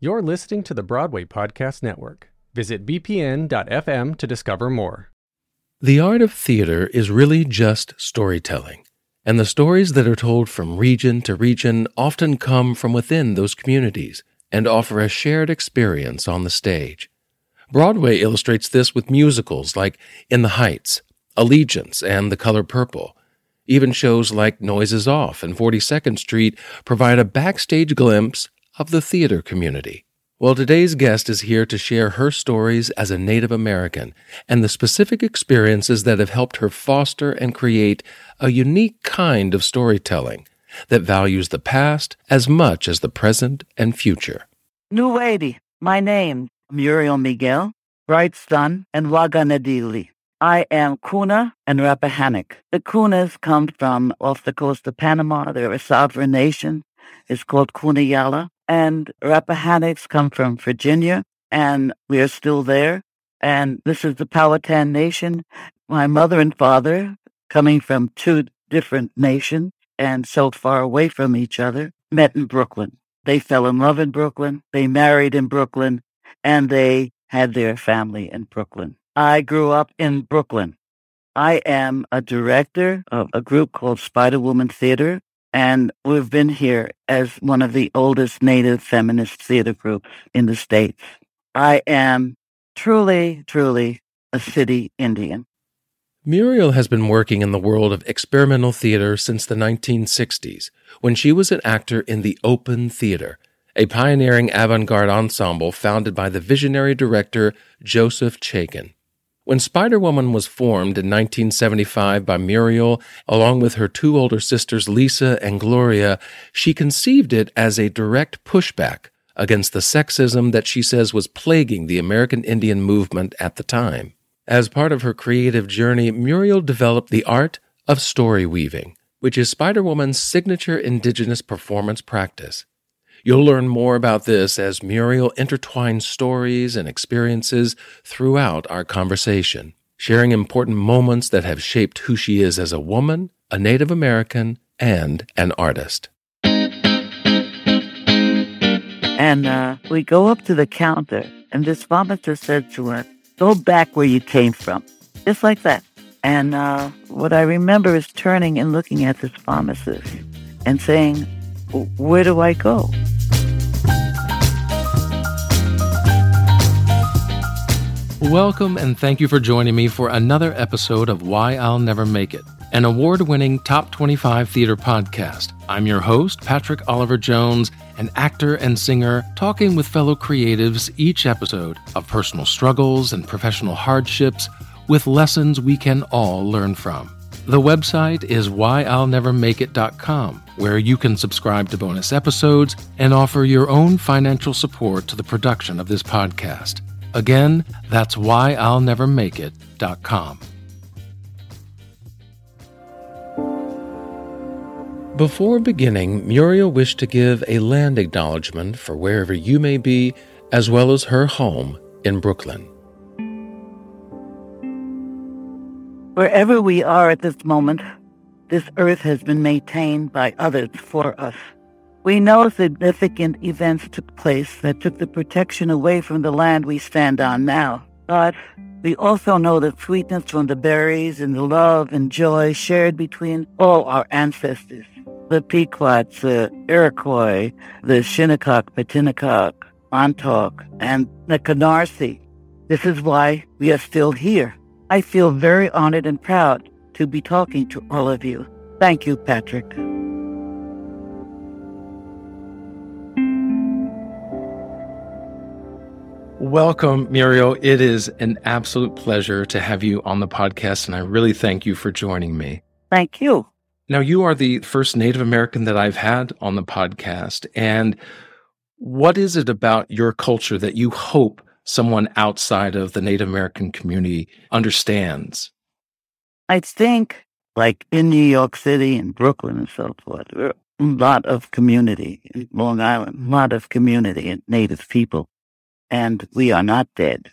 You're listening to the Broadway Podcast Network. Visit bpn.fm to discover more. The art of theater is really just storytelling, and the stories that are told from region to region often come from within those communities and offer a shared experience on the stage. Broadway illustrates this with musicals like In the Heights, Allegiance, and The Color Purple. Even shows like Noises Off and 42nd Street provide a backstage glimpse of the theater community. Well, today's guest is here to share her stories as a Native American and the specific experiences that have helped her foster and create a unique kind of storytelling that values the past as much as the present and future. Nuwaidi, my name, Muriel Miguel, Bright Sun, and Waganadili. I am Kuna and Rappahannock. The Kunas come from off the coast of Panama. They're a sovereign nation. It's called Kunayala and Rappahannocks come from Virginia, and we are still there. And this is the Powhatan Nation. My mother and father, coming from two different nations and so far away from each other, met in Brooklyn. They fell in love in Brooklyn, they married in Brooklyn, and they had their family in Brooklyn. I grew up in Brooklyn. I am a director of a group called Spider Woman Theater, and we've been here as one of the oldest Native feminist theater groups in the States. I am truly, truly a city Indian. Muriel has been working in the world of experimental theater since the 1960s, when she was an actor in the Open Theater, a pioneering avant garde ensemble founded by the visionary director Joseph Chaikin. When Spider Woman was formed in 1975 by Muriel, along with her two older sisters Lisa and Gloria, she conceived it as a direct pushback against the sexism that she says was plaguing the American Indian movement at the time. As part of her creative journey, Muriel developed the art of story weaving, which is Spider Woman's signature indigenous performance practice. You'll learn more about this as Muriel intertwines stories and experiences throughout our conversation, sharing important moments that have shaped who she is as a woman, a Native American, and an artist. And uh, we go up to the counter, and this pharmacist said to us, Go back where you came from. Just like that. And uh, what I remember is turning and looking at this pharmacist and saying, Where do I go? Welcome and thank you for joining me for another episode of Why I'll Never Make It, an award winning top 25 theater podcast. I'm your host, Patrick Oliver Jones, an actor and singer, talking with fellow creatives each episode of personal struggles and professional hardships with lessons we can all learn from. The website is whyillnevermakeit.com, where you can subscribe to bonus episodes and offer your own financial support to the production of this podcast. Again, that's whyillnevermakeit.com. Before beginning, Muriel wished to give a land acknowledgement for wherever you may be, as well as her home in Brooklyn. Wherever we are at this moment, this earth has been maintained by others for us. We know significant events took place that took the protection away from the land we stand on now. But we also know the sweetness from the berries and the love and joy shared between all our ancestors. The Pequots, the Iroquois, the Shinnecock, Matinecock, Montauk, and the Canarsie. This is why we are still here. I feel very honored and proud to be talking to all of you. Thank you, Patrick. Welcome, Muriel. It is an absolute pleasure to have you on the podcast, and I really thank you for joining me. Thank you. Now, you are the first Native American that I've had on the podcast. And what is it about your culture that you hope someone outside of the Native American community understands? I think, like in New York City and Brooklyn and so forth, a lot of community, Long Island, a lot of community and Native people and we are not dead.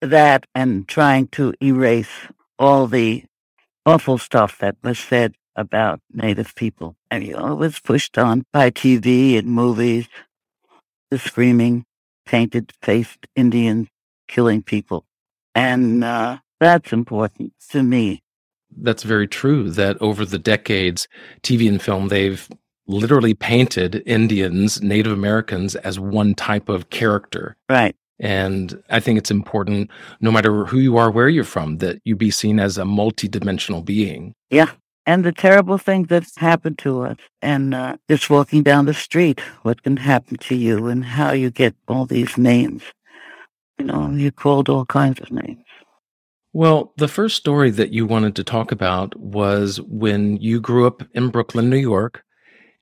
That and trying to erase all the awful stuff that was said about Native people. And you know, it was pushed on by TV and movies, the screaming, painted faced Indians killing people. And uh, that's important to me. That's very true that over the decades, TV and film, they've literally painted Indians, Native Americans as one type of character. Right. And I think it's important, no matter who you are, where you're from, that you be seen as a multidimensional being. Yeah. And the terrible things that's happened to us, and uh, just walking down the street, what can happen to you, and how you get all these names. You know, you're called all kinds of names. Well, the first story that you wanted to talk about was when you grew up in Brooklyn, New York.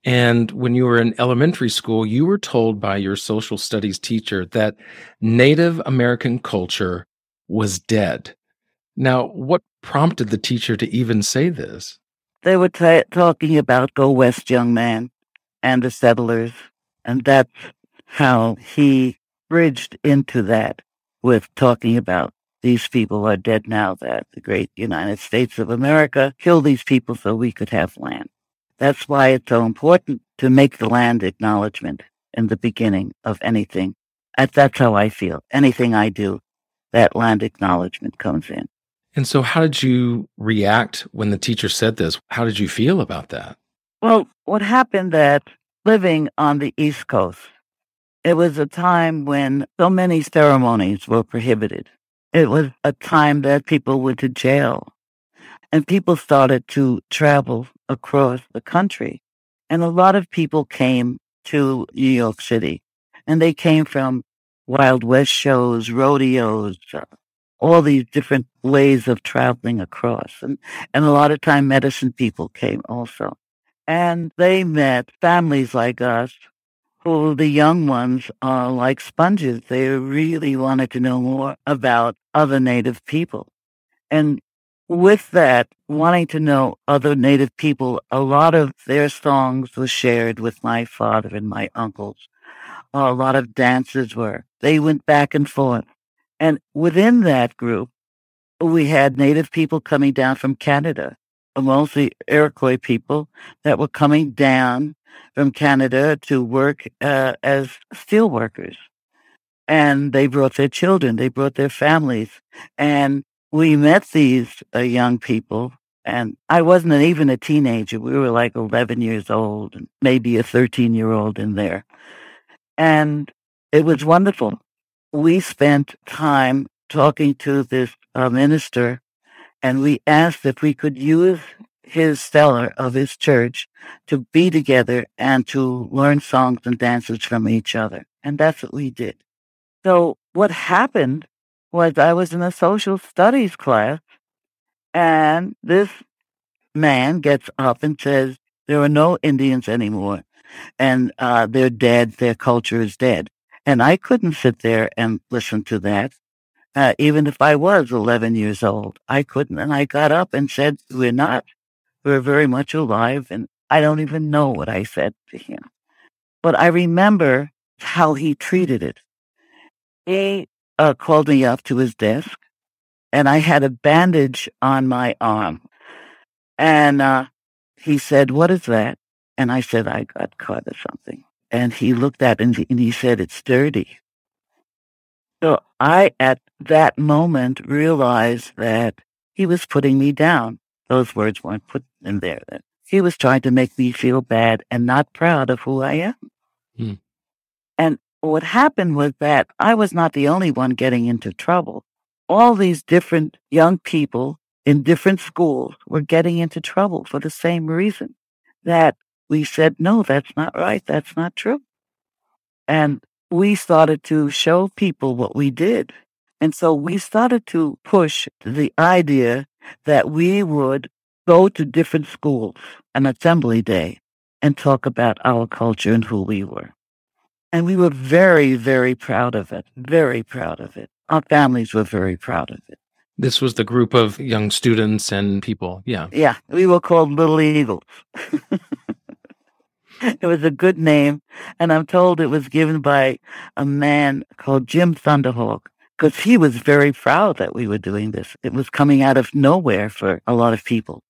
And when you were in elementary school, you were told by your social studies teacher that Native American culture was dead. Now, what prompted the teacher to even say this? They were t- talking about Go West, young man, and the settlers. And that's how he bridged into that with talking about these people are dead now that the great United States of America killed these people so we could have land. That's why it's so important to make the land acknowledgement in the beginning of anything. That's how I feel. Anything I do, that land acknowledgement comes in. And so, how did you react when the teacher said this? How did you feel about that? Well, what happened that living on the East Coast, it was a time when so many ceremonies were prohibited. It was a time that people went to jail and people started to travel across the country. And a lot of people came to New York City and they came from Wild West shows, rodeos, all these different ways of traveling across. And, and a lot of time medicine people came also. And they met families like us who the young ones are like sponges. They really wanted to know more about other Native people. And with that, wanting to know other Native people, a lot of their songs were shared with my father and my uncles. A lot of dances were. They went back and forth. And within that group, we had Native people coming down from Canada, mostly Iroquois people that were coming down from Canada to work uh, as steel workers. And they brought their children, they brought their families. And we met these uh, young people. And I wasn't even a teenager. We were like 11 years old, maybe a 13 year old in there. And it was wonderful. We spent time talking to this uh, minister, and we asked if we could use his cellar of his church to be together and to learn songs and dances from each other. And that's what we did. So what happened was I was in a social studies class and this man gets up and says, there are no Indians anymore and uh, they're dead. Their culture is dead. And I couldn't sit there and listen to that. Uh, even if I was 11 years old, I couldn't. And I got up and said, we're not. We're very much alive. And I don't even know what I said to him. But I remember how he treated it. He uh, called me up to his desk and I had a bandage on my arm. And uh, he said, What is that? And I said, I got caught or something. And he looked at it and he said, It's dirty. So I, at that moment, realized that he was putting me down. Those words weren't put in there. That he was trying to make me feel bad and not proud of who I am. Hmm. And what happened was that I was not the only one getting into trouble. All these different young people in different schools were getting into trouble for the same reason that we said, no, that's not right. That's not true. And we started to show people what we did. And so we started to push the idea that we would go to different schools on assembly day and talk about our culture and who we were. And we were very, very proud of it. Very proud of it. Our families were very proud of it. This was the group of young students and people. Yeah. Yeah. We were called Little Eagles. it was a good name. And I'm told it was given by a man called Jim Thunderhawk because he was very proud that we were doing this. It was coming out of nowhere for a lot of people.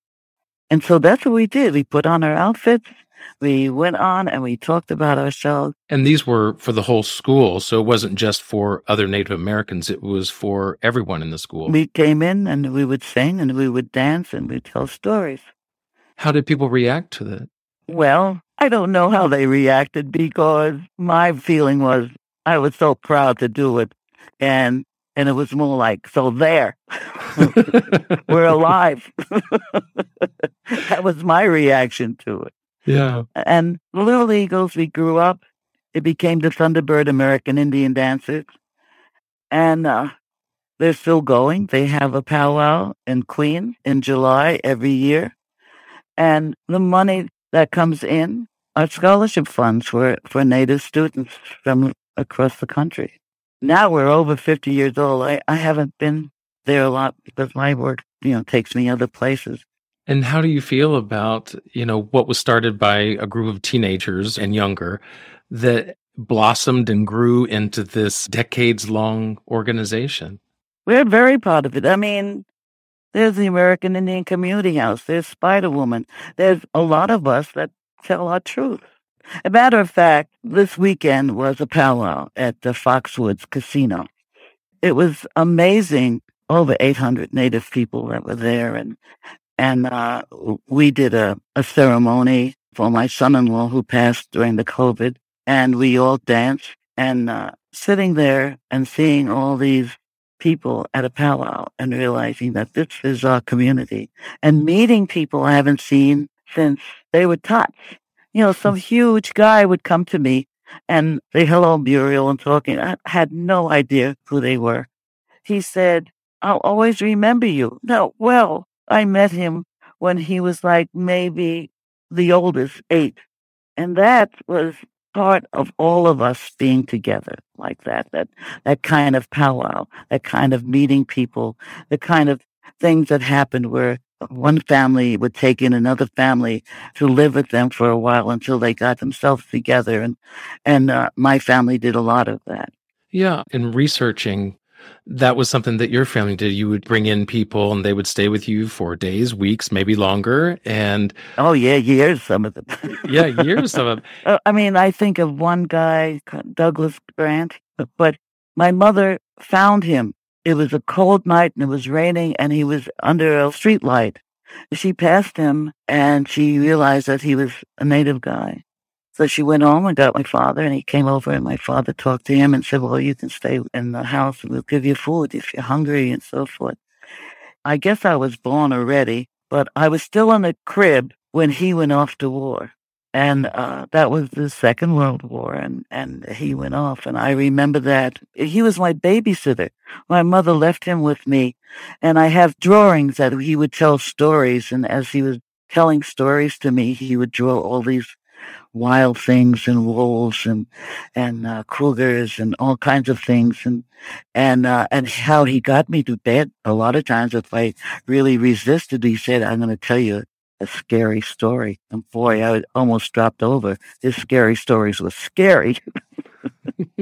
And so that's what we did. We put on our outfits we went on and we talked about ourselves. And these were for the whole school. So it wasn't just for other Native Americans, it was for everyone in the school. We came in and we would sing and we would dance and we'd tell stories. How did people react to that? Well, I don't know how they reacted because my feeling was I was so proud to do it. And and it was more like, so there, we're alive. that was my reaction to it. Yeah. And Little Eagles, we grew up. It became the Thunderbird American Indian Dancers. And uh, they're still going. They have a powwow in Queen in July every year. And the money that comes in are scholarship funds for, for Native students from across the country now we're over 50 years old. I, I haven't been there a lot because my work, you know, takes me other places. And how do you feel about, you know, what was started by a group of teenagers and younger that blossomed and grew into this decades long organization? We're very proud of it. I mean, there's the American Indian Community House, there's Spider Woman, there's a lot of us that tell our truth. A matter of fact, this weekend was a powwow at the Foxwoods Casino. It was amazing. Over 800 Native people that were there, and and uh, we did a, a ceremony for my son-in-law who passed during the COVID, and we all danced. And uh, sitting there and seeing all these people at a powwow and realizing that this is our community, and meeting people I haven't seen since they would touch. you know, some huge guy would come to me and say, hello, Muriel, and talking. I had no idea who they were. He said, I'll always remember you. No, well, I met him when he was like maybe the oldest, eight. And that was part of all of us being together like that, that, that kind of powwow, that kind of meeting people, the kind of things that happened where one family would take in another family to live with them for a while until they got themselves together and and uh, my family did a lot of that. Yeah in researching that was something that your family did. You would bring in people and they would stay with you for days weeks maybe longer and oh yeah years some of them. Yeah years some of them uh, i mean i think of one guy douglas grant but my mother found him it was a cold night and it was raining and he was under a street light. She passed him and she realized that he was a native guy. So she went home and got my father and he came over and my father talked to him and said, well, you can stay in the house and we'll give you food if you're hungry and so forth. I guess I was born already, but I was still in the crib when he went off to war and uh, that was the Second World War, and and he went off, and I remember that he was my babysitter. My mother left him with me, and I have drawings that he would tell stories, and as he was telling stories to me, he would draw all these wild things and wolves and and uh, cougars and all kinds of things, and and uh, and how he got me to bed. A lot of times, if I really resisted, he said, "I'm going to tell you a scary story. And boy, I almost dropped over. His scary stories were scary.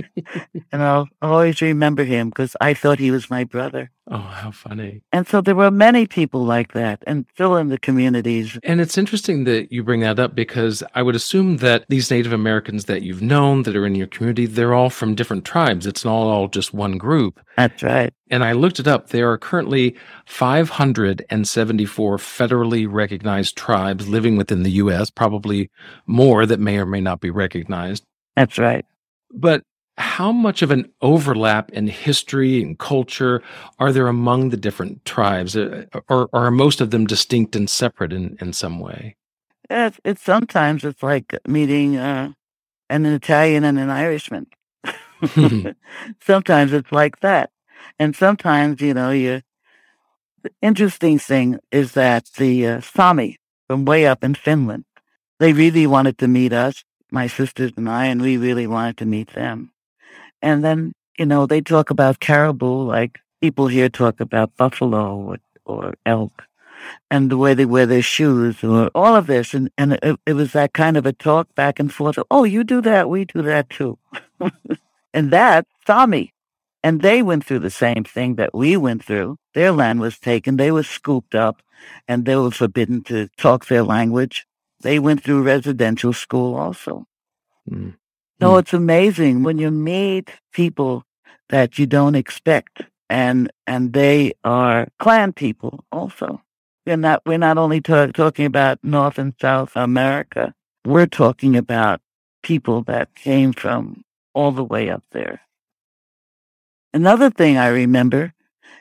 and I'll always remember him because I thought he was my brother. Oh, how funny. And so there were many people like that and still in the communities. And it's interesting that you bring that up because I would assume that these Native Americans that you've known that are in your community, they're all from different tribes. It's not all just one group. That's right. And I looked it up. There are currently 574 federally recognized tribes living within the U.S., probably more that may or may not be recognized. That's right. But how much of an overlap in history and culture are there among the different tribes, uh, or, or are most of them distinct and separate in, in some way? It's, it's sometimes it's like meeting uh, an Italian and an Irishman. sometimes it's like that, and sometimes you know you. The interesting thing is that the uh, Sami from way up in Finland, they really wanted to meet us, my sisters and I, and we really wanted to meet them. And then, you know, they talk about caribou like people here talk about buffalo or, or elk and the way they wear their shoes or all of this. And, and it, it was that kind of a talk back and forth. Oh, you do that. We do that too. and that Sami. And they went through the same thing that we went through. Their land was taken. They were scooped up and they were forbidden to talk their language. They went through residential school also. Mm. So Mm. it's amazing when you meet people that you don't expect and and they are clan people also. We're not we're not only ta- talking about North and South America. We're talking about people that came from all the way up there. Another thing I remember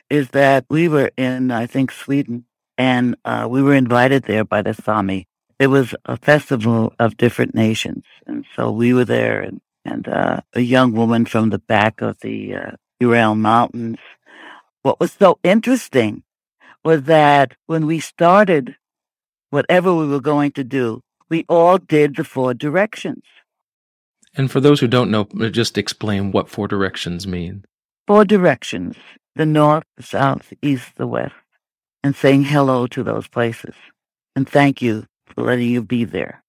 is that we were in I think Sweden and uh, we were invited there by the Sami. It was a festival of different nations, and so we were there, and and uh, a young woman from the back of the uh, Ural Mountains. What was so interesting was that when we started whatever we were going to do, we all did the four directions. And for those who don't know, just explain what four directions mean. Four directions the north, the south, the east, the west, and saying hello to those places. And thank you letting you be there.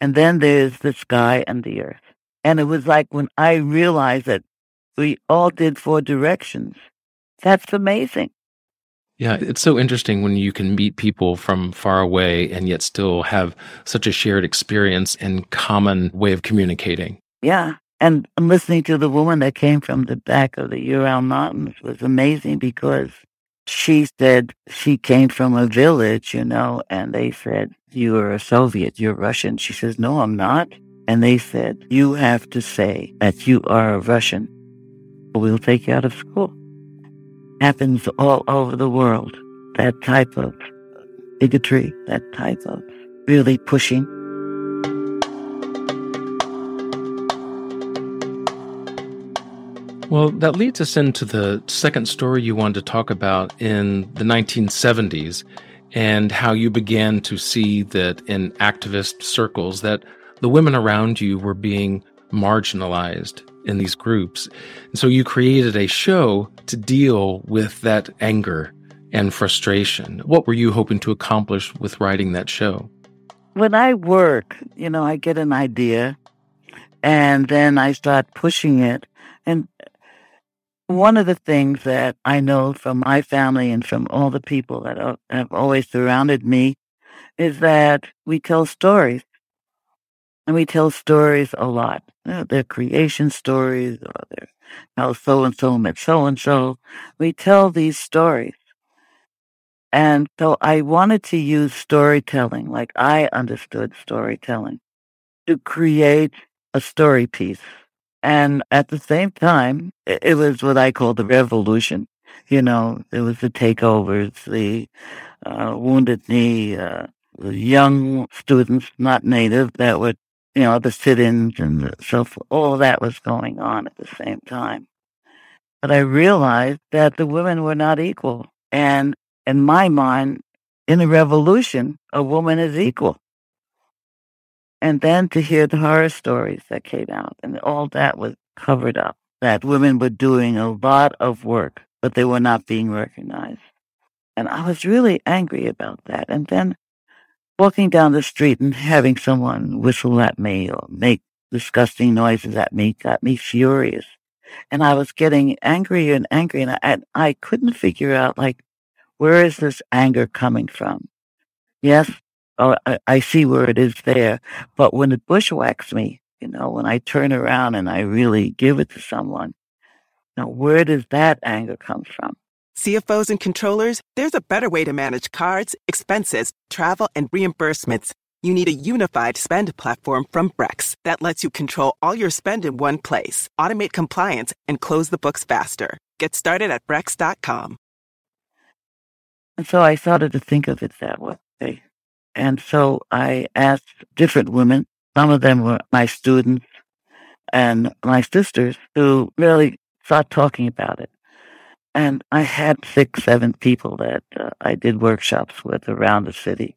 And then there's the sky and the earth. And it was like when I realized that we all did four directions. That's amazing. Yeah, it's so interesting when you can meet people from far away and yet still have such a shared experience and common way of communicating. Yeah. And listening to the woman that came from the back of the Ural Mountains was amazing because she said she came from a village, you know, and they said, You are a Soviet, you're Russian. She says, No, I'm not. And they said, You have to say that you are a Russian, or we'll take you out of school. Happens all over the world. That type of bigotry, that type of really pushing. Well, that leads us into the second story you wanted to talk about in the 1970s and how you began to see that in activist circles that the women around you were being marginalized in these groups. And so you created a show to deal with that anger and frustration. What were you hoping to accomplish with writing that show? When I work, you know, I get an idea and then I start pushing it. And one of the things that I know from my family and from all the people that have always surrounded me is that we tell stories. And we tell stories a lot. You know, their creation stories or their how so and so met so and so. We tell these stories. And so I wanted to use storytelling, like I understood storytelling, to create a story piece. And at the same time, it, was what I call the revolution. You know, it was the takeovers, the uh, wounded knee, uh, the young students, not native, that would, you know, the sit-ins and so forth. All that was going on at the same time. But I realized that the women were not equal. And in my mind, in a revolution, a woman is equal. And then to hear the horror stories that came out and all that was covered up, that women were doing a lot of work, but they were not being recognized. And I was really angry about that. And then walking down the street and having someone whistle at me or make disgusting noises at me got me furious. And I was getting angrier and angry and I, and I couldn't figure out like, where is this anger coming from? Yes, oh, I, I see where it is there. But when it bushwhacks me, you know, when I turn around and I really give it to someone, now where does that anger come from? CFOs and controllers, there's a better way to manage cards, expenses, travel, and reimbursements. You need a unified spend platform from Brex that lets you control all your spend in one place, automate compliance, and close the books faster. Get started at Brex.com. And so I started to think of it that way. And so I asked different women, some of them were my students and my sisters, to really start talking about it. And I had six, seven people that uh, I did workshops with around the city.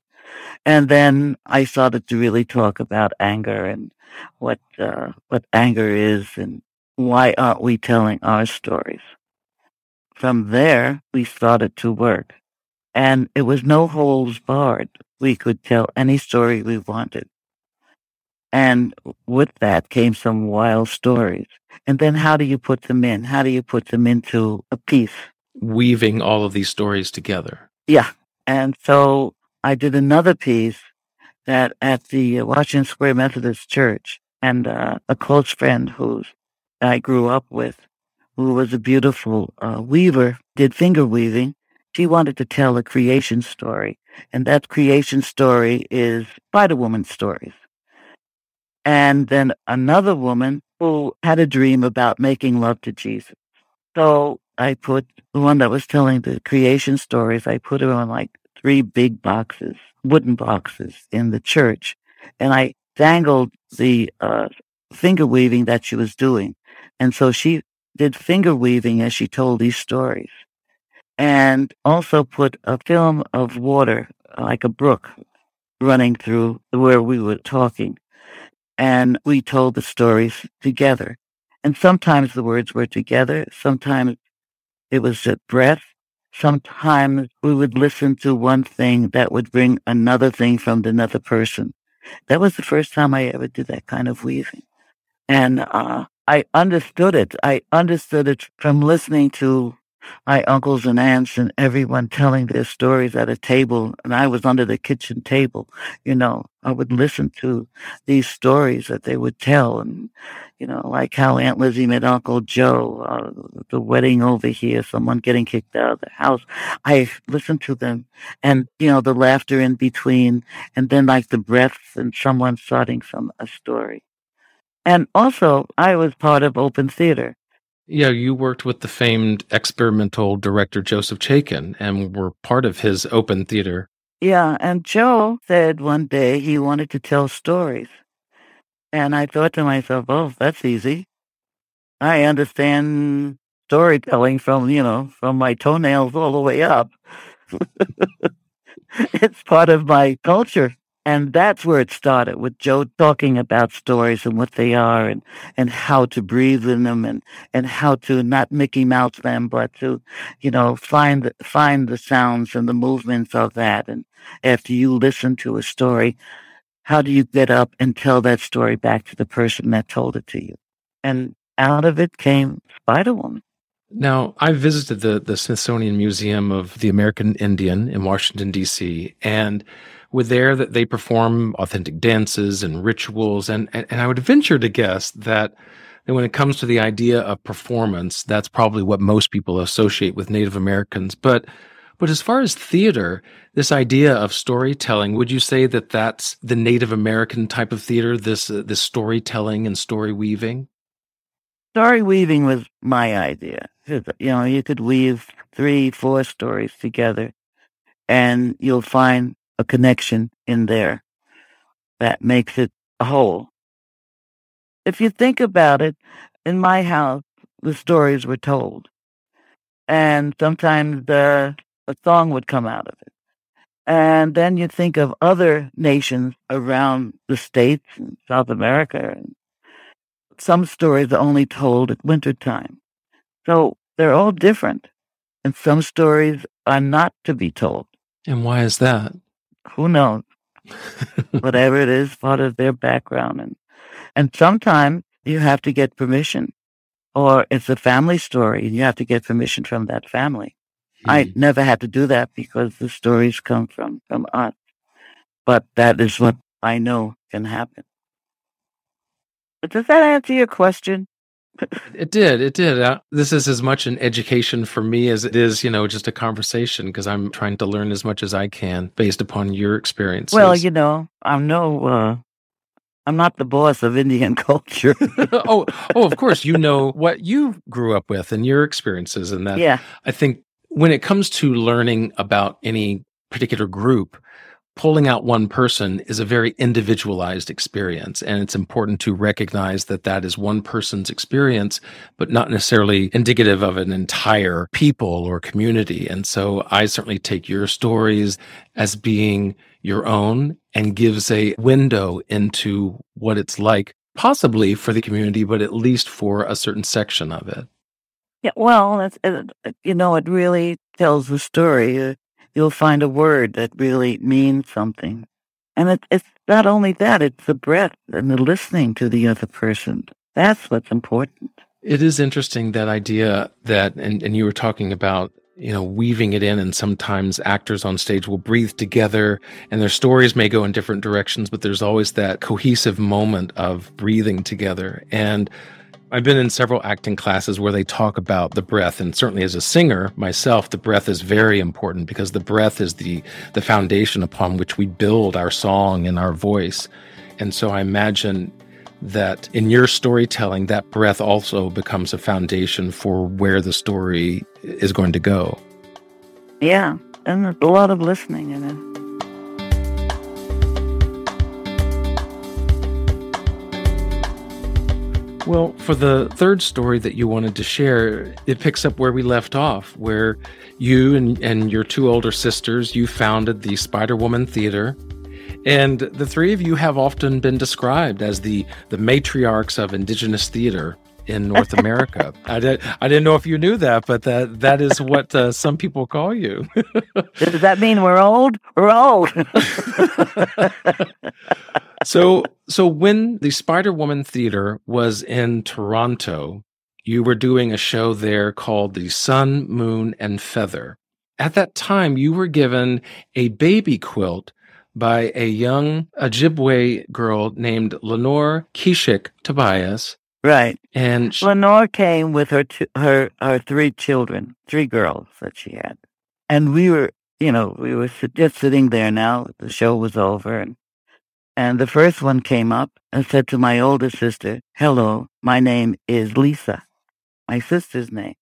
And then I started to really talk about anger and what uh, what anger is and why aren't we telling our stories. From there, we started to work. And it was no holds barred. We could tell any story we wanted. And with that came some wild stories. And then how do you put them in? How do you put them into a piece? Weaving all of these stories together. Yeah. And so I did another piece that at the Washington Square Methodist Church, and uh, a close friend who I grew up with, who was a beautiful uh, weaver, did finger weaving. She wanted to tell a creation story, and that creation story is Spider Woman stories. And then another woman who had a dream about making love to Jesus. So I put the one that was telling the creation stories, I put her on like three big boxes, wooden boxes in the church. And I dangled the uh, finger weaving that she was doing. And so she did finger weaving as she told these stories. And also put a film of water, like a brook, running through where we were talking. And we told the stories together. And sometimes the words were together. Sometimes it was a breath. Sometimes we would listen to one thing that would bring another thing from another person. That was the first time I ever did that kind of weaving. And uh, I understood it. I understood it from listening to my uncles and aunts and everyone telling their stories at a table. And I was under the kitchen table. You know, I would listen to these stories that they would tell. And, you know, like how Aunt Lizzie met Uncle Joe, uh, the wedding over here, someone getting kicked out of the house. I listened to them and, you know, the laughter in between and then like the breaths and someone starting some a story. And also I was part of open theater. Yeah, you worked with the famed experimental director Joseph Chaikin and were part of his open theater. Yeah, and Joe said one day he wanted to tell stories. And I thought to myself, oh, that's easy. I understand storytelling from, you know, from my toenails all the way up. it's part of my culture. And that's where it started with Joe talking about stories and what they are and, and how to breathe in them and, and how to not Mickey Mouse them, but to, you know, find, the, find the sounds and the movements of that. And after you listen to a story, how do you get up and tell that story back to the person that told it to you? And out of it came Spider Woman. Now, I visited the, the Smithsonian Museum of the American Indian in Washington, D.C., and were there that they perform authentic dances and rituals. And, and, and I would venture to guess that when it comes to the idea of performance, that's probably what most people associate with Native Americans. But but as far as theater, this idea of storytelling, would you say that that's the Native American type of theater? This uh, this storytelling and story weaving. Story weaving was my idea. You know, you could weave three, four stories together, and you'll find a connection in there that makes it a whole. If you think about it, in my house, the stories were told. And sometimes a song would come out of it. And then you think of other nations around the states and South America. And some stories are only told at wintertime. So they're all different. And some stories are not to be told. And why is that? Who knows? Whatever it is, part of their background. And, and sometimes you have to get permission or it's a family story and you have to get permission from that family. Hmm. I never had to do that because the stories come from, from us. But that is what I know can happen. But does that answer your question? It did. It did. Uh, this is as much an education for me as it is, you know, just a conversation because I'm trying to learn as much as I can based upon your experiences. Well, you know, I'm no, uh, I'm not the boss of Indian culture. oh, oh, of course, you know what you grew up with and your experiences, and that. Yeah. I think when it comes to learning about any particular group, pulling out one person is a very individualized experience. And it's important to recognize that that is one person's experience, but not necessarily indicative of an entire people or community. And so I certainly take your stories as being your own and gives a window into what it's like, possibly for the community, but at least for a certain section of it. Yeah, well, uh, you know, it really tells the story. You'll find a word that really means something. And it, it's not only that, it's the breath and the listening to the other person. That's what's important. It is interesting that idea that, and, and you were talking about you know, weaving it in. And sometimes actors on stage will breathe together and their stories may go in different directions, but there's always that cohesive moment of breathing together. And I've been in several acting classes where they talk about the breath, and certainly as a singer myself, the breath is very important because the breath is the the foundation upon which we build our song and our voice. And so I imagine that in your storytelling, that breath also becomes a foundation for where the story is going to go. Yeah, and a lot of listening in it. Well, for the third story that you wanted to share, it picks up where we left off, where you and, and your two older sisters, you founded the Spider Woman Theater. And the three of you have often been described as the, the matriarchs of indigenous theater in North America. I, did, I didn't know if you knew that, but that, that is what uh, some people call you. Does that mean we're old? We're old. so, so when the Spider Woman Theater was in Toronto, you were doing a show there called The Sun, Moon, and Feather. At that time, you were given a baby quilt by a young Ojibwe girl named Lenore Keeshig Tobias. Right. And she, Lenore came with her two, her her three children, three girls that she had, and we were, you know, we were just sitting there. Now the show was over, and and the first one came up and said to my older sister, "Hello, my name is Lisa, my sister's name."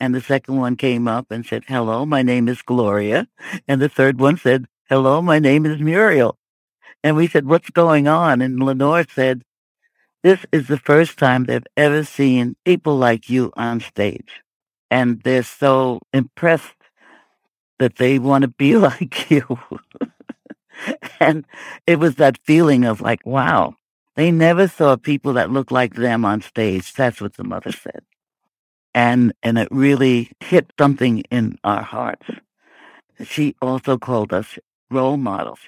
And the second one came up and said, "Hello, my name is Gloria," and the third one said, Hello, my name is Muriel. And we said, What's going on? And Lenore said, This is the first time they've ever seen people like you on stage. And they're so impressed that they want to be like you. and it was that feeling of like, wow, they never saw people that looked like them on stage. That's what the mother said. And, and it really hit something in our hearts. She also called us role models.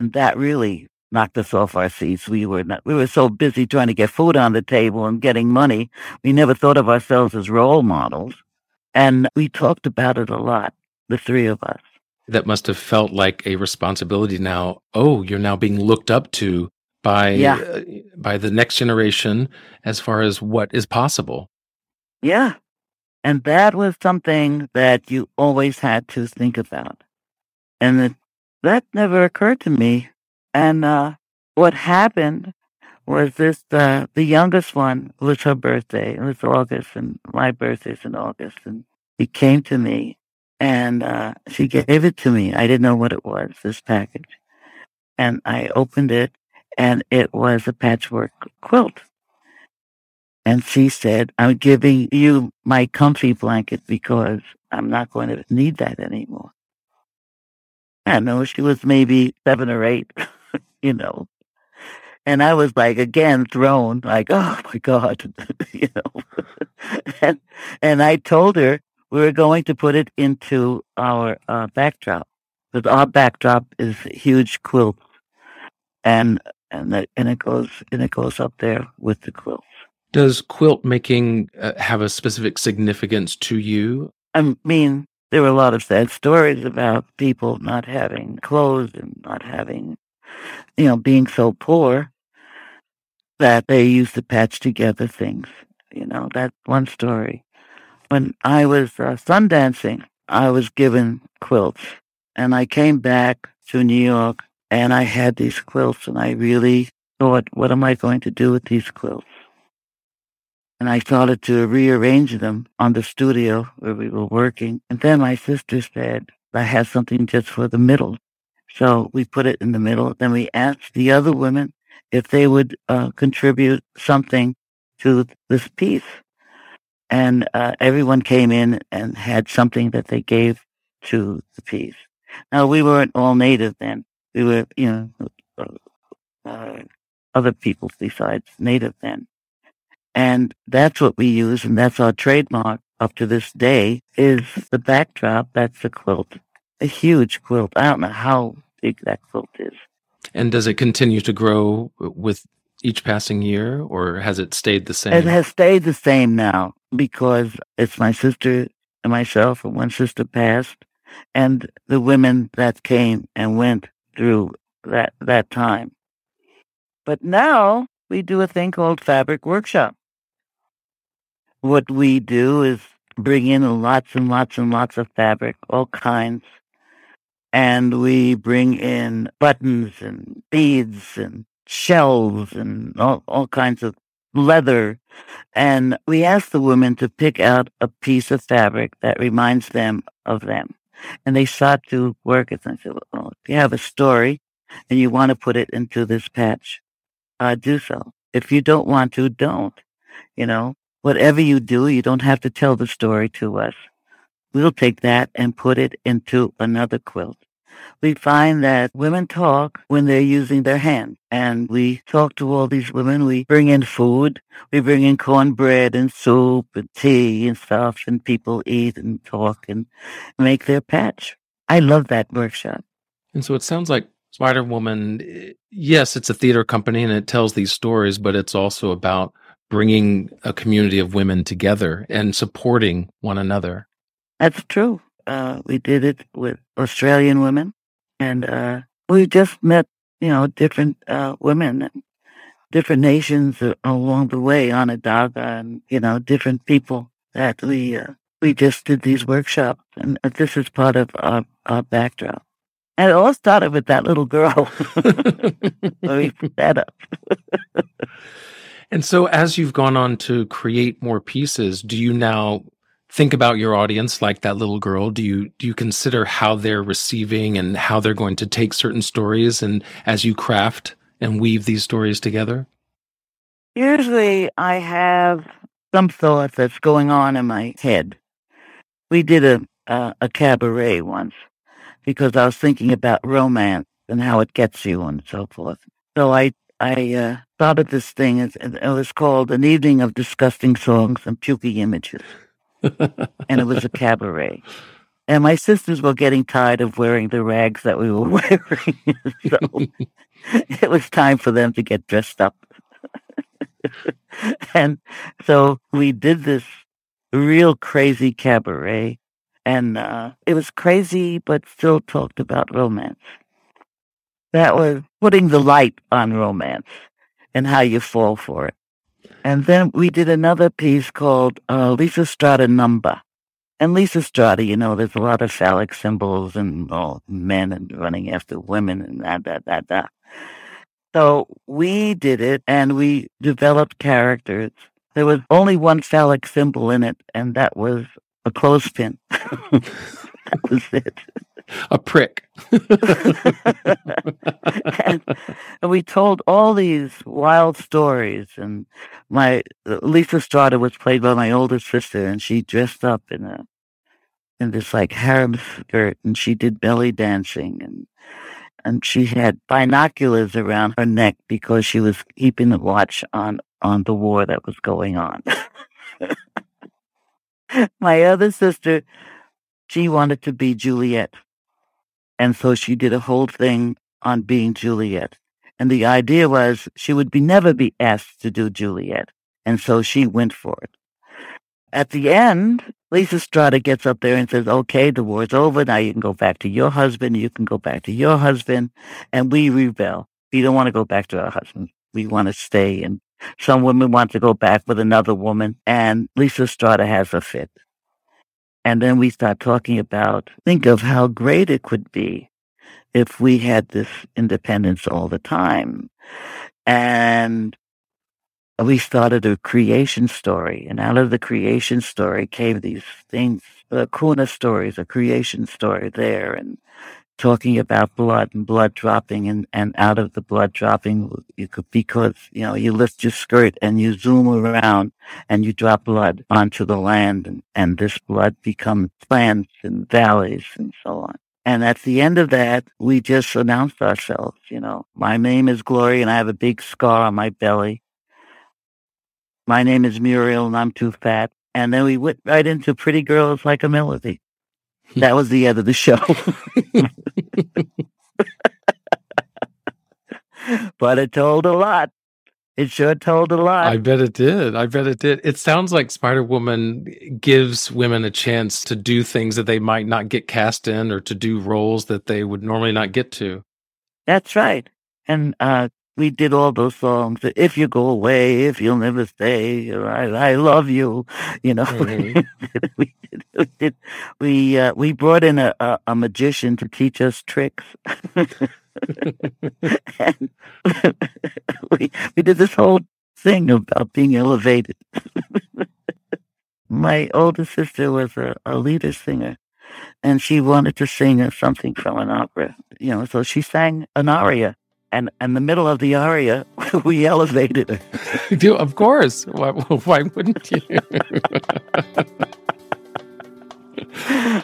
And that really knocked us off our seats. We were not, we were so busy trying to get food on the table and getting money. We never thought of ourselves as role models. And we talked about it a lot, the three of us. That must have felt like a responsibility now. Oh, you're now being looked up to by yeah. uh, by the next generation as far as what is possible. Yeah. And that was something that you always had to think about. And the that never occurred to me. And uh, what happened was this: uh, the youngest one was her birthday. It was August, and my birthday's in August. And he came to me, and uh, she gave it to me. I didn't know what it was. This package, and I opened it, and it was a patchwork quilt. And she said, I'm giving you my comfy blanket because I'm not going to need that anymore. I know she was maybe seven or eight, you know. And I was like again thrown, like, oh my God, you know. and and I told her we were going to put it into our uh, backdrop. Because our backdrop is huge quilts. And and that, and it goes and it goes up there with the quilts. Does quilt making uh, have a specific significance to you? I mean, there were a lot of sad stories about people not having clothes and not having, you know, being so poor that they used to patch together things. You know, that's one story. When I was uh, sun dancing, I was given quilts and I came back to New York and I had these quilts and I really thought, what am I going to do with these quilts? and I started to rearrange them on the studio where we were working. And then my sister said, I have something just for the middle. So we put it in the middle. Then we asked the other women if they would uh, contribute something to this piece. And uh, everyone came in and had something that they gave to the piece. Now, we weren't all native then. We were, you know, uh, other people besides native then. And that's what we use, and that's our trademark up to this day, is the backdrop. That's the quilt, a huge quilt. I don't know how big that quilt is. And does it continue to grow with each passing year, or has it stayed the same? It has stayed the same now because it's my sister and myself, and one sister passed, and the women that came and went through that that time. But now we do a thing called fabric workshop. What we do is bring in lots and lots and lots of fabric, all kinds, and we bring in buttons and beads and shells and all, all kinds of leather. And we ask the women to pick out a piece of fabric that reminds them of them. And they start to work it. And I said, well, if you have a story and you want to put it into this patch, uh, do so. If you don't want to, don't. You know, whatever you do, you don't have to tell the story to us. We'll take that and put it into another quilt we find that women talk when they're using their hands. And we talk to all these women. We bring in food. We bring in cornbread and soup and tea and stuff, and people eat and talk and make their patch. I love that workshop. And so it sounds like Spider Woman, yes, it's a theater company and it tells these stories, but it's also about bringing a community of women together and supporting one another. That's true. Uh, we did it with Australian women, and uh, we just met, you know, different uh, women, and different nations along the way, Onondaga, and you know, different people that we uh, we just did these workshops, and this is part of our, our backdrop. And it all started with that little girl. we put that up. and so, as you've gone on to create more pieces, do you now think about your audience like that little girl? Do you do you consider how they're receiving and how they're going to take certain stories and as you craft and weave these stories together? Usually i have some thought that's going on in my head. We did a a cabaret once because i was thinking about romance and how it gets you and so forth. So i i uh, thought of this thing it was called an evening of disgusting songs and pukey images and it was a cabaret. And my sisters were getting tired of wearing the rags that we were wearing. so it was time for them to get dressed up. and so we did this real crazy cabaret. And uh, it was crazy, but still talked about romance. That was putting the light on romance and how you fall for it. And then we did another piece called uh, Lysistrata Number. And Lysistrata, you know, there's a lot of phallic symbols and all men and running after women and that, that, that, that. So we did it and we developed characters. There was only one phallic symbol in it, and that was a clothespin. was it. A prick. and, and, we told all these wild stories. And my Lysistrata was played by my older sister, and she dressed up in a in this like harem skirt, and she did belly dancing, and and she had binoculars around her neck because she was keeping a watch on on the war that was going on. my other sister she wanted to be Juliet. And so she did a whole thing on being Juliet. And the idea was she would be never be asked to do Juliet. And so she went for it. At the end, Lysistrata gets up there and says, okay, the war's over. Now you can go back to your husband. You can go back to your husband. And we rebel. We don't want to go back to our husbands. We want to stay. And some women want to go back with another woman. And Lysistrata has a fit. And then we start talking about, think of how great it could be if we had this independence all the time. And we started a creation story. And out of the creation story came these things, uh, the Kuna stories, a creation story there. And talking about blood and blood dropping and, and out of the blood dropping you could because you know you lift your skirt and you zoom around and you drop blood onto the land and, and this blood becomes plants and valleys and so on. And at the end of that we just announced ourselves you know. My name is glory and i have a big scar on my belly. My name is muriel and i'm too fat. And then we went right into pretty girls like a melody that was the end of the show. but it told a lot. it sure told a lot. I bet it did. I bet it did. It sounds like Spider Woman gives women a chance to do things that they might not get cast in or to do roles that they would normally not get to. That's right. And uh, we did all those songs. If you go away, if you'll never stay, I, I love you. You know, mm-hmm. we did, we did, we, uh, we brought in a, a, a magician to teach us tricks. and we, we did this whole thing about being elevated. My older sister was a, a lieder singer, and she wanted to sing something from an opera. You know, so she sang an aria, and in the middle of the aria, we elevated her. of course. Why, why wouldn't you?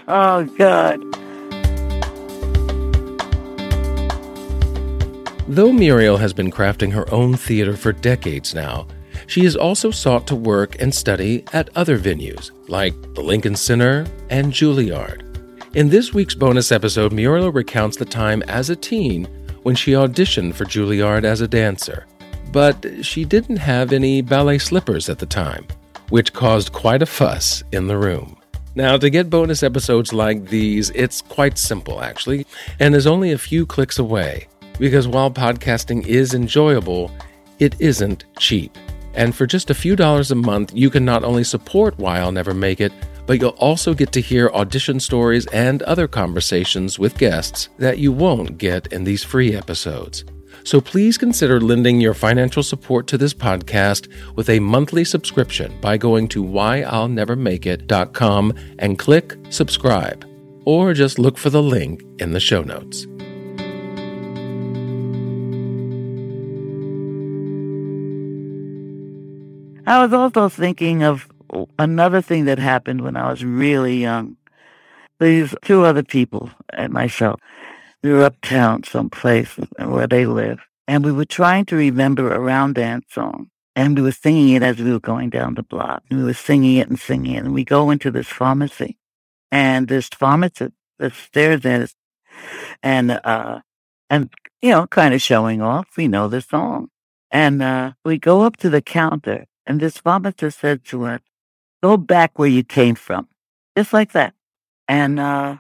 oh God. Though Muriel has been crafting her own theater for decades now, she has also sought to work and study at other venues like the Lincoln Center and Juilliard. In this week's bonus episode, Muriel recounts the time as a teen when she auditioned for Juilliard as a dancer. But she didn't have any ballet slippers at the time, which caused quite a fuss in the room. Now, to get bonus episodes like these, it's quite simple actually, and is only a few clicks away. Because while podcasting is enjoyable, it isn't cheap. And for just a few dollars a month, you can not only support Why I'll Never Make It, but you'll also get to hear audition stories and other conversations with guests that you won't get in these free episodes. So please consider lending your financial support to this podcast with a monthly subscription by going to whyillnevermakeit.com and click subscribe, or just look for the link in the show notes. I was also thinking of another thing that happened when I was really young. These two other people and myself, we were uptown someplace where they live, and we were trying to remember a round dance song. And we were singing it as we were going down the block. And we were singing it and singing it. And we go into this pharmacy. And this pharmacist that stares at us and, uh, and, you know, kind of showing off. We know the song. And, uh, we go up to the counter and this pharmacist said to us, go back where you came from. Just like that. And uh,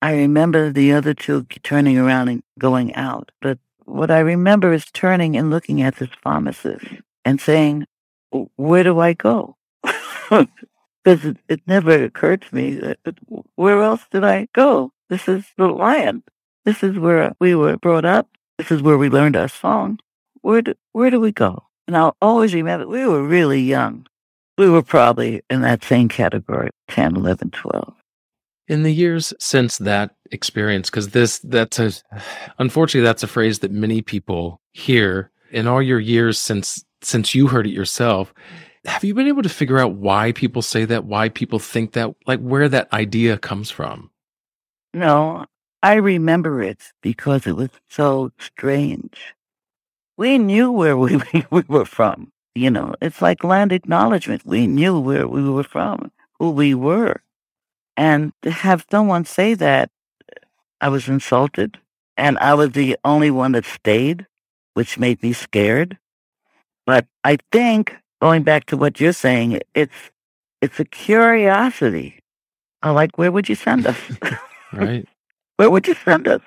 I remember the other two turning around and going out. But what I remember is turning and looking at this pharmacist and saying, where do I go? Because it, it, never occurred to me that where else did I go? This is the land. This is where we were brought up. This is where we learned our song. Where do, where do we go? And I'll always remember we were really young. We were probably in that same category 10, 11, 12. In the years since that experience, because this, that's a, unfortunately, that's a phrase that many people hear in all your years since, since you heard it yourself. Have you been able to figure out why people say that, why people think that, like where that idea comes from? No, I remember it because it was so strange we knew where we, we were from. You know, it's like land acknowledgement. We knew where we were from, who we were. And to have someone say that, I was insulted. And I was the only one that stayed, which made me scared. But I think, going back to what you're saying, it's it's a curiosity. I like, where would you send us? right. where would you send us?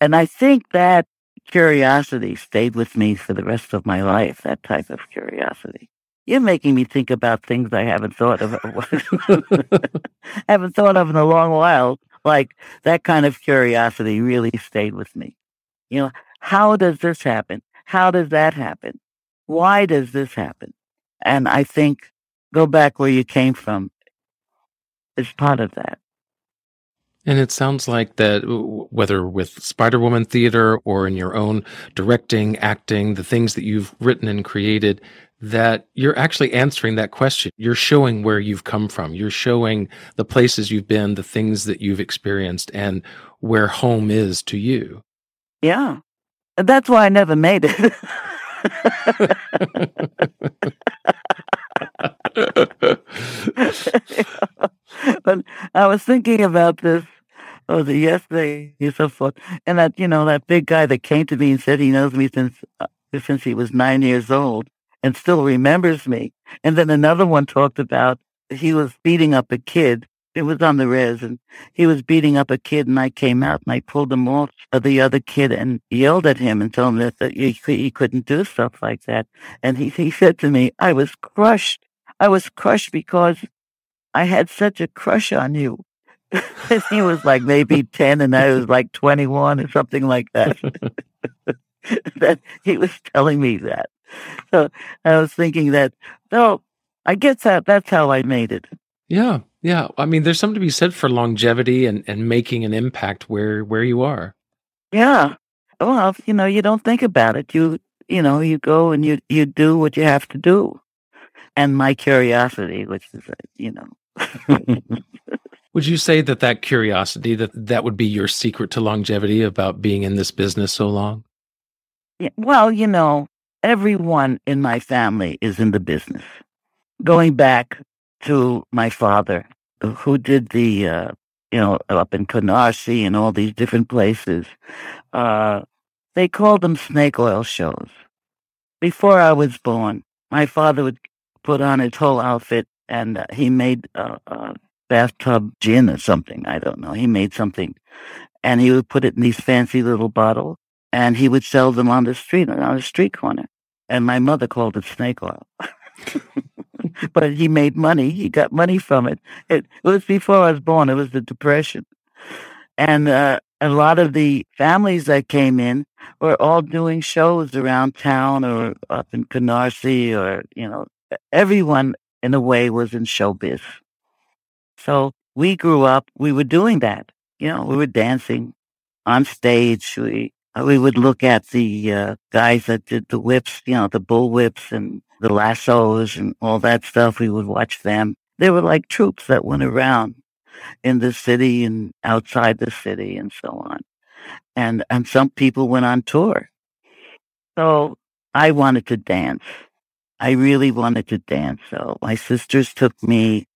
And I think that curiosity stayed with me for the rest of my life, that type of curiosity. You're making me think about things I haven't thought of haven't thought of in a long while. Like that kind of curiosity really stayed with me. You know, how does this happen? How does that happen? Why does this happen? And I think go back where you came from is part of that. And it sounds like that, whether with Spider Woman Theater or in your own directing, acting, the things that you've written and created, that you're actually answering that question. You're showing where you've come from. You're showing the places you've been, the things that you've experienced, and where home is to you. Yeah. That's why I never made it. but I was thinking about this oh the yesterday. He's so fun, and that you know that big guy that came to me and said he knows me since uh, since he was nine years old and still remembers me. And then another one talked about he was beating up a kid. It was on the res and he was beating up a kid and I came out and I pulled him off of the other kid and yelled at him and told him that, that he, he couldn't do stuff like that. And he, he said to me, I was crushed. I was crushed because I had such a crush on you. he was like maybe 10 and I was like 21 or something like that. that he was telling me that. So I was thinking that, no, I guess that that's how I made it. Yeah. Yeah. I mean, there's something to be said for longevity and, and making an impact where, where you are. Yeah. Well, you know, you don't think about it. You, you know, you go and you, you do what you have to do. And my curiosity, which is, uh, you know, would you say that that curiosity that that would be your secret to longevity about being in this business so long? Yeah, well, you know, everyone in my family is in the business. Going back to my father, who did the, uh, you know, up in Canarsie and all these different places, uh, they called them snake oil shows. Before I was born, my father would put on his whole outfit and uh, he made a, a bathtub gin or something. I don't know. He made something and he would put it in these fancy little bottles and he would sell them on the street, on the street corner. And my mother called it snake oil. but he made money. He got money from it. It, it was before I was born. It was the Depression. And uh, a lot of the families that came in were all doing shows around town or up in Canarsie or, you know, everyone in a way was in showbiz. So we grew up, we were doing that. You know, we were dancing on stage. We uh, we would look at the uh, guys that did the whips, you know, the bull whips and the lassos and all that stuff. We would watch them. They were like troops that went around in the city and outside the city and so on. And and some people went on tour. So I wanted to dance. I really wanted to dance. So my sisters took me,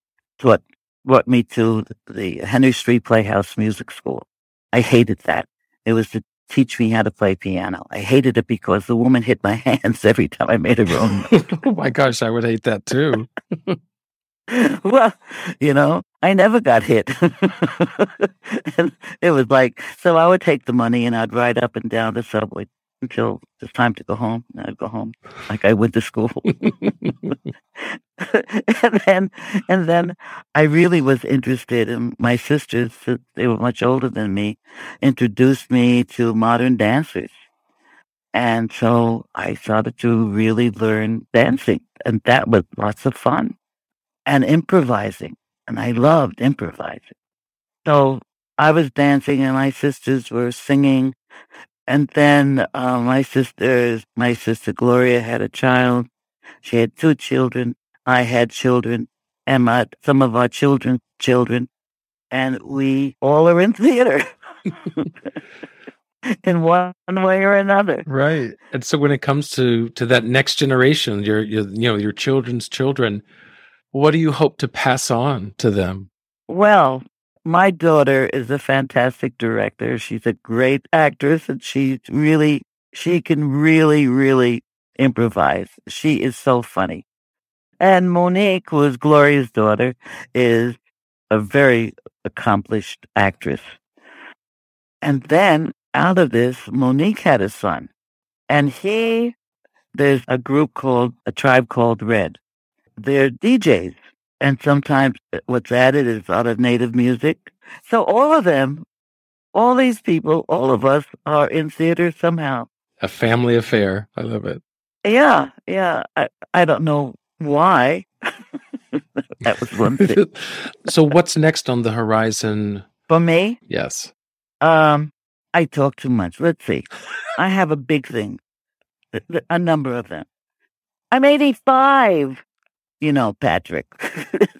what brought me to the Henry Street Playhouse Music School. I hated that. It was to teach me how to play piano. I hated it because the woman hit my hands every time I made a wrong oh my gosh, I would hate that too. well, you know, I never got hit. and it was like, so I would take the money and I'd ride up and down the subway until it's time to go home. And I'd go home like I went to school. and then, and then I really was interested in my sisters. They were much older than me, introduced me to modern dancers. And so I started to really learn dancing and that was lots of fun and improvising. And I loved improvising. So I was dancing and my sisters were singing and then uh, my sister, my sister Gloria had a child. She had two children. I had children, and my, some of our children's children, and we all are in theater. in one way or another. Right. And so when it comes to to that next generation, your, your you know, your children's children, what do you hope to pass on to them? Well, my daughter is a fantastic director. She's a great actress and she's really, she can really, really improvise. She is so funny. And Monique, who is Gloria's daughter, is a very accomplished actress. And then out of this, Monique had a son. And he, there's a group called, a tribe called Red. They're DJs and sometimes uh, what's added is out of native music. So all of them, all these people, all of us are in theater somehow. A family affair. I love it. Yeah, yeah. I, I don't know why. that was one thing. so what's next on the horizon? For me? Yes. Um, I talk too much. Let's see. I have a big thing. A number of them. I'm 85 you know, Patrick.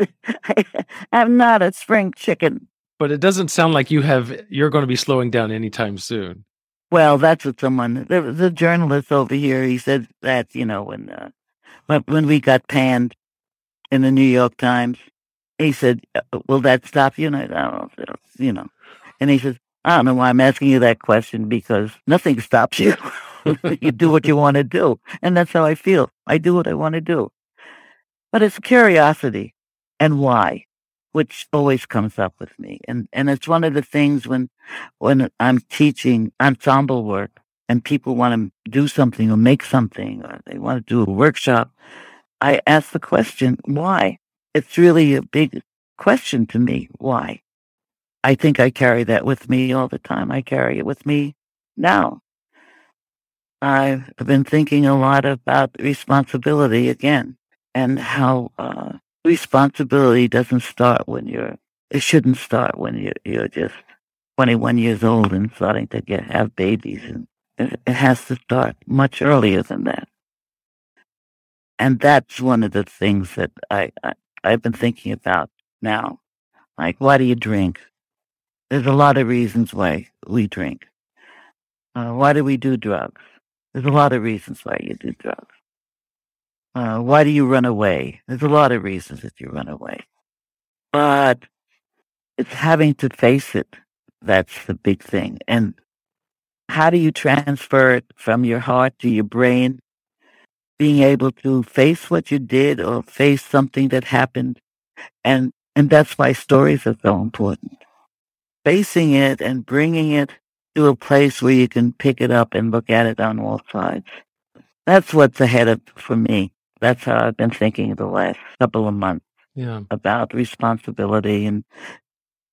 I'm not a spring chicken. But it doesn't sound like you have you're going to be slowing down anytime soon. Well, that's what someone the, was a journalist over here. He said that you know when uh, when we got panned in the New York Times, he said, uh, "Will that stop you?" And I don't know, you know, and he says, "I don't know why I'm asking you that question because nothing stops you." you do what you want to do. And that's how I feel. I do what I want to do. But it's curiosity and why, which always comes up with me. And, and it's one of the things when, when I'm teaching ensemble work and people want to do something or make something or they want to do a workshop, I ask the question, why? It's really a big question to me. Why? I think I carry that with me all the time. I carry it with me now. I've been thinking a lot about responsibility again and how uh, responsibility doesn't start when you're, it shouldn't start when you're, you're just 21 years old and starting to get, have babies. And it, it has to start much earlier than that. And that's one of the things that I, I, I've been thinking about now. Like, why do you drink? There's a lot of reasons why we drink. Uh, why do we do drugs? There's a lot of reasons why you do drugs. Uh, why do you run away? There's a lot of reasons that you run away. But it's having to face it. That's the big thing. And how do you transfer it from your heart to your brain? Being able to face what you did or face something that happened. And, and that's why stories are so important. Facing it and bringing it to a place where you can pick it up and look at it on all sides. That's what's ahead of for me. That's how I've been thinking the last couple of months. Yeah. About responsibility. And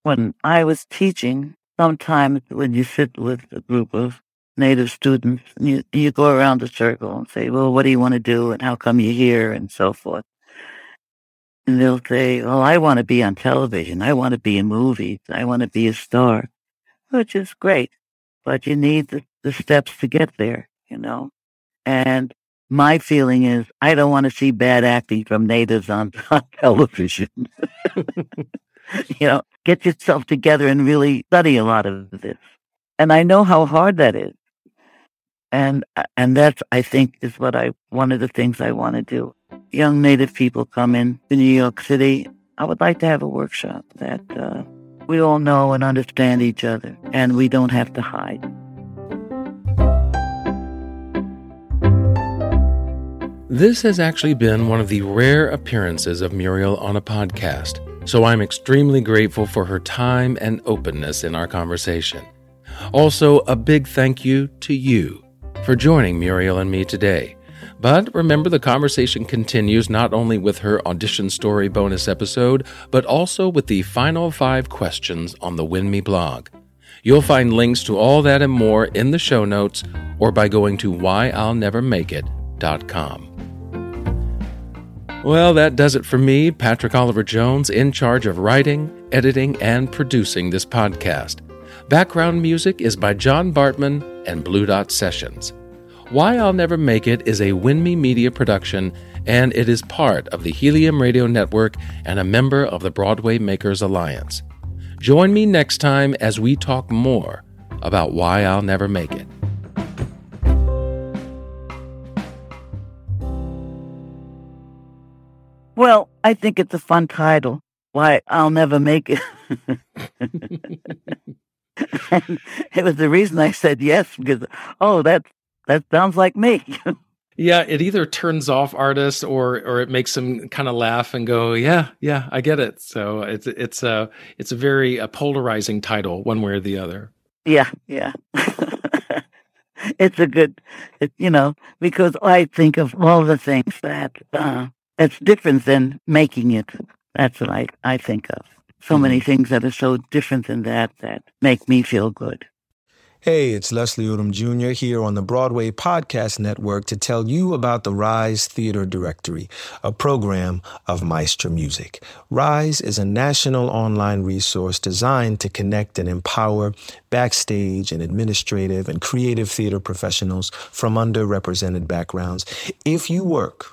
when I was teaching, sometimes when you sit with a group of native students and you, you go around the circle and say, well, what do you want to do? And how come you're here? And so forth. And they'll say, well, I want to be on television. I want to be in movies. I want to be a star, which is great but you need the, the steps to get there, you know? And my feeling is I don't want to see bad acting from natives on, on television. you know, get yourself together and really study a lot of this. And I know how hard that is. And and that's I think is what I one of the things I want to do. Young native people come in to New York City. I would like to have a workshop that uh, we all know and understand each other, and we don't have to hide. This has actually been one of the rare appearances of Muriel on a podcast, so I'm extremely grateful for her time and openness in our conversation. Also, a big thank you to you for joining Muriel and me today. But remember, the conversation continues not only with her audition story bonus episode, but also with the final five questions on the Win Me blog. You'll find links to all that and more in the show notes or by going to whyillnevermakeit.com. Well, that does it for me, Patrick Oliver Jones, in charge of writing, editing, and producing this podcast. Background music is by John Bartmann and Blue Dot Sessions. Why I'll Never Make It is a Winme Media production, and it is part of the Helium Radio Network and a member of the Broadway Makers Alliance. Join me next time as we talk more about why I'll never make it. Well, I think it's a fun title. Why I'll never make it. it was the reason I said yes because oh, that's that sounds like me. yeah, it either turns off artists or or it makes them kind of laugh and go, yeah, yeah, I get it. So it's it's a it's a very a polarizing title, one way or the other. Yeah, yeah. it's a good, it, you know, because I think of all the things that uh, it's different than making it. That's what I I think of. So many mm-hmm. things that are so different than that that make me feel good. Hey, it's Leslie Odom Jr. here on the Broadway Podcast Network to tell you about the Rise Theater Directory, a program of Maestra Music. Rise is a national online resource designed to connect and empower backstage and administrative and creative theater professionals from underrepresented backgrounds. If you work